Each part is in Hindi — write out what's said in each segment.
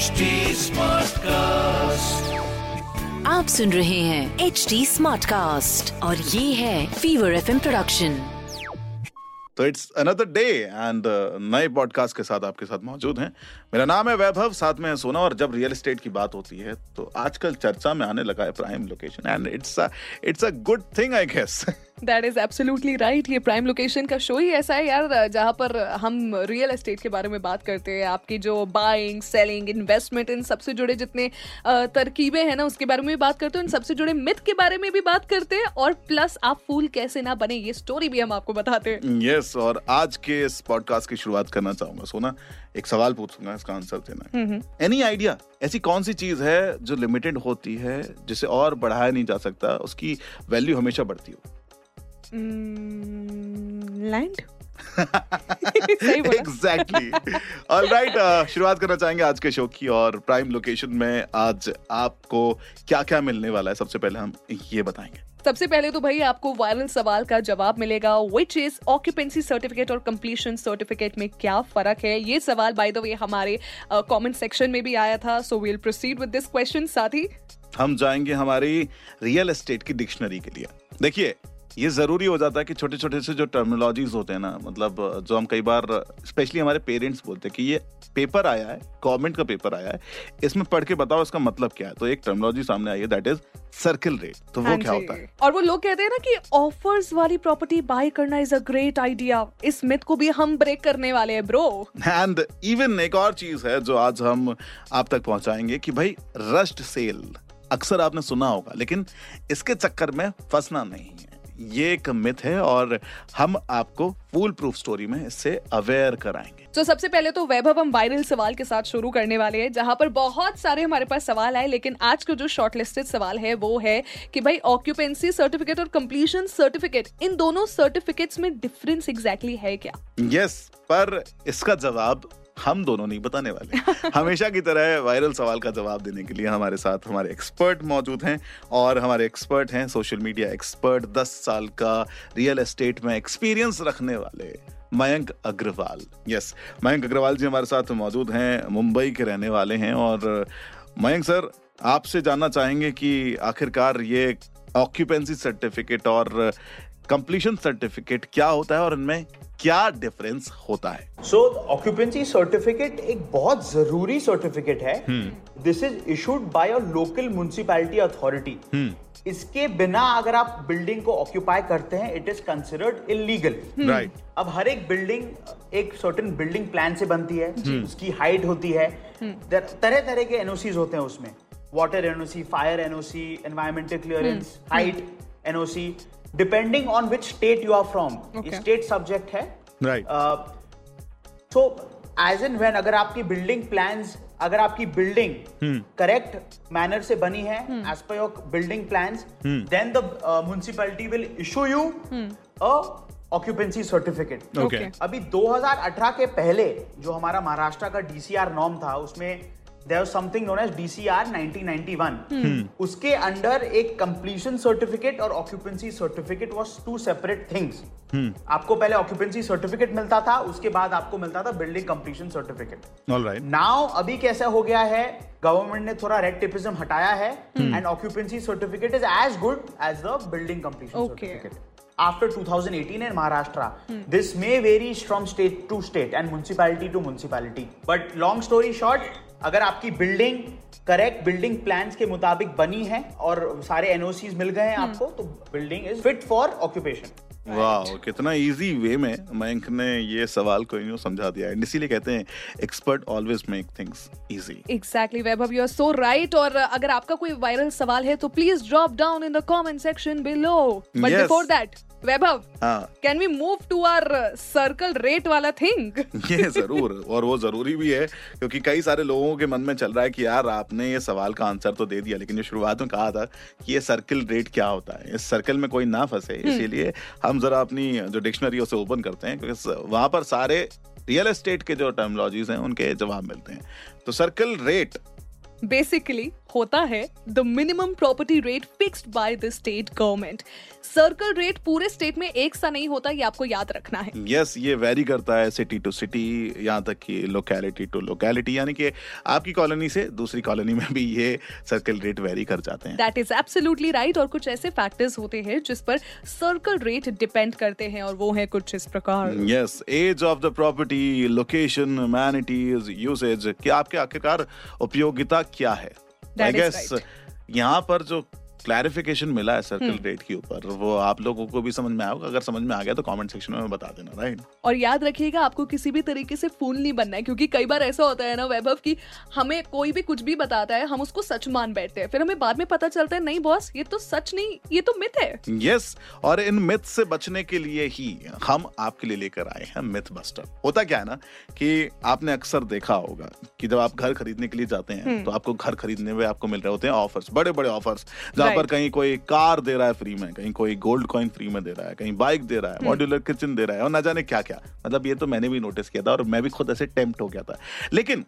HD Smartcast. आप सुन रहे हैं एच डी स्मार्ट कास्ट और ये है फीवर एफ़ प्रोडक्शन तो इट्स अनदर डे एंड नए पॉडकास्ट के साथ आपके साथ मौजूद हैं। मेरा नाम है वैभव साथ में है सोना और जब रियल एस्टेट की बात होती है तो आजकल चर्चा में आने लगा है prime location and it's it's a good thing I guess that is absolutely right ये प्राइम लोकेशन का शो ही ऐसा है यार जहाँ पर हम रियल एस्टेट के बारे में बात करते हैं। आपकी जो बाइंग सेलिंग इन्वेस्टमेंट इन सबसे जुड़े जितने तरकीबें हैं ना उसके बारे में भी बात करते हैं इन सबसे जुड़े मिथ के बारे में भी बात करते हैं। और प्लस आप फूल कैसे ना बने ये स्टोरी भी हम आपको बताते हैं। यस और आज के इस पॉडकास्ट की शुरुआत करना चाहूँगा। सोना एक सवाल पूछूँगा इसका आंसर देना। एनी आइडिया ऐसी कौन सी चीज़ है जो लिमिटेड होती है जिसे और बढ़ाया नहीं जा सकता उसकी वैल्यू हमेशा बढ़ती हो? लैंड एग्जैक्टली ऑलराइट uh, शुरुआत करना चाहेंगे आज के शो की और प्राइम लोकेशन में आज आपको क्या क्या मिलने वाला है? सबसे पहले हम ये बताएँगे। सबसे पहले तो भाई आपको वायरल सवाल का जवाब मिलेगा विच इज़ ऑक्यूपेंसी सर्टिफिकेट और कंप्लीशन सर्टिफिकेट में क्या फ़र्क है? ये सवाल बाय द वे हमारे कमेंट uh, सेक्शन में भी आया था so we'll proceed with this question साथ? ही हम जाएँगे हमारी रियल एस्टेट की डिक्शनरी के लिए। देखिए ये ज़रूरी हो जाता है कि छोटे छोटे से जो टर्मिनोलॉजीज होते हैं ना मतलब जो हम कई बार स्पेशली हमारे पेरेंट्स बोलते हैं कि ये पेपर आया है गवर्नमेंट का पेपर आया है इसमें पढ़ के बताओ इसका मतलब क्या है। तो एक टर्मिनोलॉजी सामने आई है दैट इज़ सर्किल रेट तो वो हाँ क्या होता है? और वो लोग कहते हैं ना कि ऑफर्स वाली प्रॉपर्टी बाय करना इज़ अ ग्रेट आइडिया इस मिथ को भी हम ब्रेक करने वाले हैं ब्रो एंड इवन एक और चीज़ है जो आज हम आप तक पहुंचाएँगे कि भाई रस्ट सेल अक्सर आपने सुना होगा लेकिन इसके चक्कर में फंसना नहीं है। ये एक मिथ है और हम आपको फुल प्रूफ स्टोरी में इससे अवेयर कराएँगे। तो so, सबसे पहले तो वैभव हम वायरल सवाल के साथ शुरू करने वाले हैं जहाँ पर बहुत सारे हमारे पास सवाल आए लेकिन आज का जो शॉर्टलिस्टेड सवाल है वो है कि भाई ऑक्यूपेंसी सर्टिफिकेट और कंप्लीशन सर्टिफिकेट इन दोनों सर्टिफिकेट्स में डिफरेंस एग्जैक्टली exactly है क्या? यस yes, पर इसका जवाब हम दोनों नहीं बताने वाले। हमेशा की तरह वायरल सवाल का जवाब देने के लिए हमारे साथ हमारे एक्सपर्ट मौजूद हैं और हमारे एक्सपर्ट हैं सोशल मीडिया एक्सपर्ट 10 साल का रियल एस्टेट में एक्सपीरियंस रखने वाले मयंक अग्रवाल। यस मयंक अग्रवाल जी हमारे साथ मौजूद हैं मुंबई के रहने वाले हैं और मयंक सर आपसे जानना चाहेंगे कि आखिरकार ये ऑक्यूपेंसी सर्टिफिकेट और कंप्लीशन सर्टिफिकेट क्या होता है और इनमें क्या डिफरेंस होता है? सो ऑक्यूपेंसी सर्टिफिकेट एक बहुत ज़रूरी सर्टिफिकेट है। This is issued by a local municipality authority इसके बिना अगर आप बिल्डिंग को ऑक्यूपाई करते हैं it is considered illegal right अब हर एक बिल्डिंग एक सर्टेन बिल्डिंग प्लान से बनती है उसकी हाइट होती है। तरह तरह के एनओसीज होते हैं उसमें। Water NOC fire NOC environmental clearance height NOC depending on which state you are from state subject है. Right so as and when अगर आपकी बिल्डिंग प्लान अगर आपकी बिल्डिंग करेक्ट मैनर से बनी है as per your building plan then the municipality will issue you a occupancy certificate okay अभी 2018 के पहले जो हमारा महाराष्ट्र का डीसीआर नॉर्म था उसमें there something known as DCR 1991 उसके अंडर एक कंप्लीशन सर्टिफिकेट और occupancy certificate was two separate things आपको पहले ऑक्यूपेंसी सर्टिफिकेट मिलता था उसके बाद आपको मिलता था building completion certificate alright now अभी कैसा हो गया है गवर्नमेंट ने थोड़ा रेड टिपिज्म हटाया है and occupancy certificate is as good as the building completion. Certificate after 2018 in Maharashtra. This may vary from state to state and municipality to municipality. But long story short, अगर आपकी बिल्डिंग करेक्ट बिल्डिंग प्लान के मुताबिक बनी है और सारे एनओसीज मिल गए हैं आपको तो building is fit for occupation वाह कितना इजी वे में मयंक ने ये सवाल को यूँ समझा दिया है। इसीलिए कहते हैं expert always make things easy exactly Vaibhav you are so right और अगर आपका कोई वायरल सवाल है तो please drop down in the comment section below but before that Vaibhav can we move to our circle rate वाला थिंग ये ज़रूर और वो ज़रूरी भी है क्योंकि कई सारे लोगों के मन में चल रहा है कि यार आपने ये सवाल का आंसर तो दे दिया लेकिन शुरुआत में कहा था कि ये सर्किल रेट क्या होता है? इस सर्कल में कोई ना फंसे इसीलिए हम जरा अपनी जो डिक्शनरी है उसे ओपन करते हैं क्योंकि वहाँ पर सारे रियल एस्टेट के जो टर्मोलॉजीज हैं उनके जवाब मिलते हैं। तो सर्कल रेट बेसिकली होता है the minimum property rate fixed by the state government circle rate पूरे स्टेट में एक सा नहीं होता ये आपको याद रखना है। यस yes, ये वेरी करता है सिटी टू सिटी यहाँ तक कि लोकेलिटी टू लोकेलिटी यानी कि आपकी कॉलोनी से दूसरी कॉलोनी में भी ये सर्कल रेट वेरी कर जाते हैं। दैट इज़ एब्सोल्युटली राइट और कुछ ऐसे फैक्टर्स होते हैं जिस पर सर्कल रेट डिपेंड करते हैं और वो है कुछ इस प्रकार। Yes age of the property location amenities usage कि आपके आखिरकार उपयोगिता क्या है? I guess right. यहाँ पर जो क्लैरिफिकेशन मिला है सर्कल रेट के ऊपर वो आप लोगों को भी समझ में आएगा अगर समझ में आ गया तो कमेंट सेक्शन में बता देना राइट और याद रखिएगा आपको किसी भी तरीके से फूल नहीं बनना है क्योंकि कई बार ऐसा होता है ना वैभव कि हमें कोई भी कुछ भी बताता है हम उसको सच मान बैठते हैं फिर हमें बाद में पता चलता है नहीं बॉस ये तो सच नहीं ये तो मिथ है। यस और इन मिथ से बचने के लिए ही हम आपके लिए लेकर आए हैं मिथ बस्टर होता क्या है ना कि आपने अक्सर देखा होगा कि जब आप घर खरीदने के लिए जाते हैं तो आपको घर खरीदने में आपको मिल रहे होते हैं ऑफर्स बड़े बड़े ऑफर्स जहाँ पर कहीं कोई कार दे रहा है फ्री में कहीं कोई गोल्ड कॉइन फ्री में दे रहा है कहीं बाइक दे रहा है मॉड्यूलर किचन दे रहा है और ना जाने क्या क्या मतलब ये तो मैंने भी नोटिस किया था और मैं भी खुद ऐसे टेम्प्ट हो गया था। लेकिन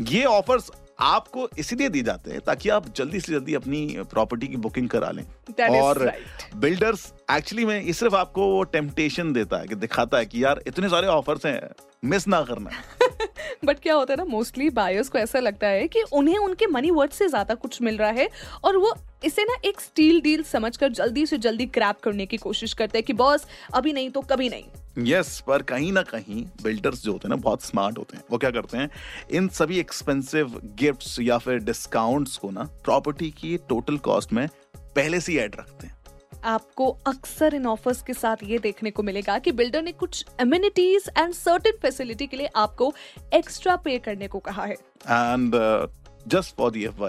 ये ऑफर्स आपको इसलिए दी जाते हैं ताकि आप जल्दी से जल्दी अपनी प्रॉपर्टी की बुकिंग करा लें। That और right. बिल्डर्स एक्चुअली में ये सिर्फ़ आपको वो टेम्पटेशन देता है कि दिखाता है कि यार इतने सारे ऑफर्स हैं मिस ना करना। बट क्या होता है ना मोस्टली बायर्स को ऐसा लगता है कि उन्हें उनके मनी वर्थ से ज़्यादा कुछ मिल रहा है और वो इसे ना एक स्टील डील समझकर जल्दी से जल्दी क्रैप करने की कोशिश करते हैं कि बॉस अभी नहीं तो कभी नहीं। यस पर कहीं ना कहीं बिल्डर्स जो होते हैं ना बहुत स्मार्ट होते हैं। वो क्या करते हैं? इन सभी एक्सपेंसिव गिफ्ट्स या फिर डिस्काउंट्स को ना प्रॉपर्टी की टोटल कॉस्ट में पहले से ऐड रखते हैं। आपको अक्सर इन ऑफर्स के साथ ये देखने को मिलेगा कि बिल्डर ने कुछ एम्यूनिटीज एंड सर्टेन फैसिलिटी के लिए आपको एक्स्ट्रा पे करने को कहा है। And just for the F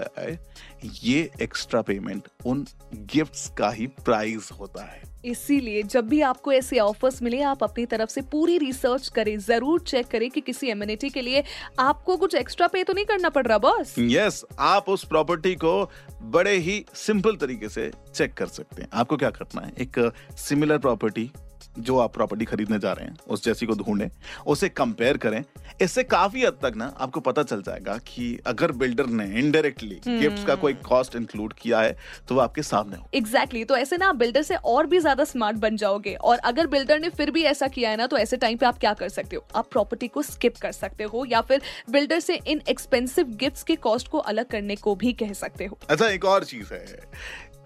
ये एक्स्ट्रा पेमेंट उन गिफ्ट्स का ही प्राइस होता है। इसीलिए जब भी आपको ऐसे ऑफर्स मिले आप अपनी तरफ़ से पूरी रिसर्च करें ज़रूर चेक करें कि किसी एम्यूनिटी के लिए आपको कुछ एक्स्ट्रा पे तो नहीं करना पड़ रहा बॉस। यस आप उस प्रॉपर्टी को बड़े ही सिंपल तरीके से चेक कर सकते हैं। आपको क्या करना है? एक सिमिलर प्रॉपर्टी जो आप प्रॉपर्टी खरीदने जा रहे हैं उस जैसी को ढूंढें उसे कंपेयर करें। इससे काफ़ी हद तक ना आपको पता चल जाएगा कि अगर बिल्डर ने इनडायरेक्टली गिफ्ट्स का कोई कॉस्ट इंक्लूड किया है तो वो आपके सामने हो एग्जैक्टली exactly. तो ऐसे ना आप बिल्डर से और भी ज़्यादा स्मार्ट बन जाओगे। और अगर बिल्डर ने फिर भी ऐसा किया है ना तो ऐसे टाइम पे आप क्या कर सकते हो? आप प्रॉपर्टी को स्किप कर सकते हो या फिर बिल्डर से इन एक्सपेंसिव गिफ्ट के कॉस्ट को अलग करने को भी कह सकते हो। अच्छा एक और चीज़ है।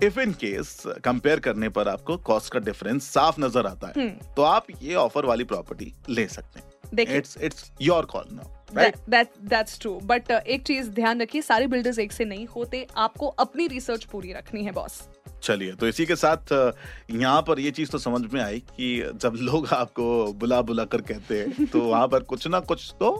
इफ़ इन केस कंपेयर करने पर आपको कॉस्ट का डिफरेंस साफ़ नज़र आता है तो आप ये ऑफ़र वाली प्रॉपर्टी ले सकते हैं। It's it's your call now that's true but एक चीज़ ध्यान रखिए सारे बिल्डर्स एक से नहीं होते आपको अपनी रिसर्च पूरी रखनी है बॉस चलिए तो इसी के साथ यहाँ पर ये चीज़ तो समझ में आई कि जब लोग आपको बुला बुला कर कहते हैं तो वहाँ पर कुछ ना कुछ तो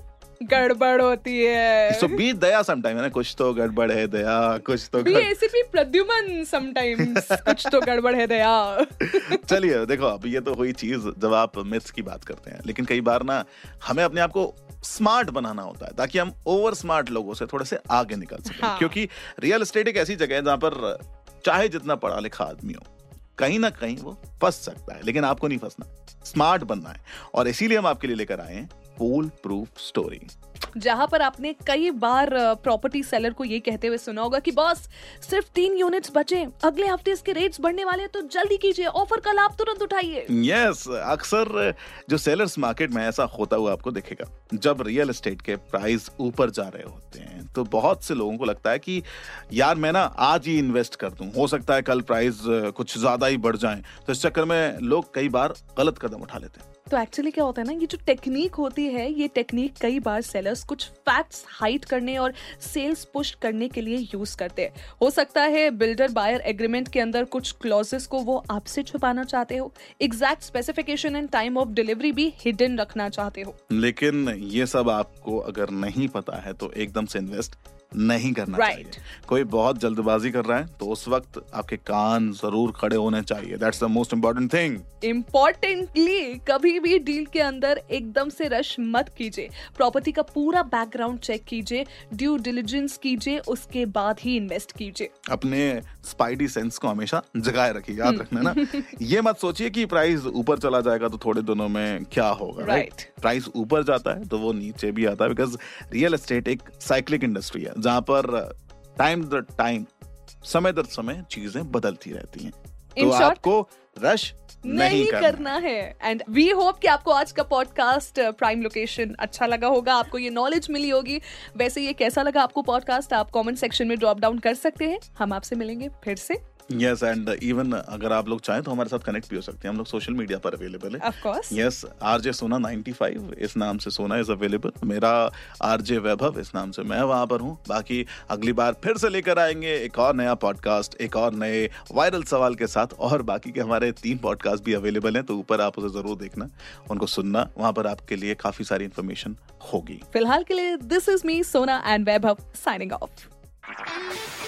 गड़बड़ होती है। सो बी दया समटाइम है ना? कुछ तो गड़बड़ है दया कुछ तो भी गड़- एसीपी प्रद्युमन समटाइम्स कुछ तो गड़बड़ है दया। चलिए देखो अब ये तो हुई चीज़ जब आप मिथ्स की बात करते हैं। लेकिन कई बार ना हमें अपने आप को स्मार्ट बनाना होता है ताकि हम ओवर स्मार्ट लोगों से थोड़े से आगे निकल सकें। हाँ। क्योंकि रियल एस्टेट एक ऐसी जगह है जहाँ पर चाहे जितना पढ़ा लिखा आदमी हो कहीं ना कहीं वो फंस सकता है लेकिन आपको नहीं फंसना। स्मार्ट बनना है। और इसीलिए हम आपके लिए लेकर आए हैं फूल प्रूफ स्टोरी जहाँ पर आपने कई बार प्रॉपर्टी सेलर को ये कहते हुए सुना होगा कि बॉस सिर्फ़ तीन यूनिट्स बचे अगले हफ़्ते इसके रेट्स बढ़ने वाले हैं, तो जल्दी कीजिए ऑफ़र का लाभ तुरंत उठाइए। यस अक्सर जो सेलर्स मार्केट में ऐसा होता हुआ आपको दिखेगा जब रियल एस्टेट के प्राइस ऊपर जा रहे होते हैं तो बहुत से लोगों को लगता है कि यार मैं ना आज ही इन्वेस्ट कर दूँ हो सकता है कल प्राइस कुछ ज़्यादा ही बढ़ जाए। तो इस चक्कर में लोग कई बार गलत कदम उठा लेते हैं। तो एक्चुअली क्या होता है ना, ये जो टेक्निक होती है, ये टेक्निक कई बार सेलर्स कुछ फैक्ट्स हाइड करने और सेल्स पुश करने के लिए यूज़ करते हैं। हो सकता है बिल्डर बायर एग्रीमेंट के अंदर कुछ क्लॉजेस को वो आपसे छुपाना चाहते हो। Exact specification and time of delivery भी हिडन रखना चाहते हो। लेकिन ये सब आपको अगर नहीं पता है तो एकदम से इन्वेस्ट नहीं करना Right. चाहिए कोई बहुत जल्दबाजी कर रहा है तो उस वक्त आपके कान ज़रूर खड़े होने चाहिए। That's the most important thing importantly कभी भी डील के अंदर एकदम से रश मत कीजिए। प्रॉपर्टी का पूरा बैकग्राउंड चेक कीजिए ड्यू डिलीजेंस कीजिए उसके बाद ही इन्वेस्ट कीजिए। अपने स्पाइडी सेंस को हमेशा जगाए रखिए याद रखना ना। ये मत सोचिए कि प्राइस ऊपर चला जाएगा तो थोड़े दिनों में क्या होगा राइट Right. प्राइस ऊपर जाता है तो वो नीचे भी आता है बिकॉज़ रियल एस्टेट एक साइक्लिक इंडस्ट्री है। जहाँ पर टाइम दर टाइम समय दर समय चीज़ें बदलती रहती हैं। In तो short, आपको रश नहीं, नहीं करना, करना है। एंड वी होप कि आपको आज का पॉडकास्ट प्राइम लोकेशन अच्छा लगा होगा आपको ये नॉलेज मिली होगी। वैसे ये कैसा लगा आपको पॉडकास्ट आप कमेंट सेक्शन में ड्रॉप डाउन कर सकते हैं। हम आपसे मिलेंगे फिर से। यस एंड इवन अगर आप लोग चाहें तो हमारे साथ कनेक्ट भी हो सकते हैं। हम लोग सोशल मीडिया पर अवेलेबल है। यस आरजे सोना 95 इस नाम से सोना इज़ अवेलेबल मेरा आरजे वैभव इस नाम से मैं वहाँ पर हूँ। बाकी अगली बार फिर से लेकर आएँगे एक और नया पॉडकास्ट एक और नए वायरल सवाल के साथ। और बाकी के हमारे तीन पॉडकास्ट भी अवेलेबल हैं तो ऊपर आप उसे ज़रूर देखना। उनको सुनना वहाँ पर आपके लिए काफ़ी सारी इन्फॉर्मेशन होगी। फ़िलहाल के लिए दिस इज़ मी सोना एंड वैभव साइनिंग ऑफ़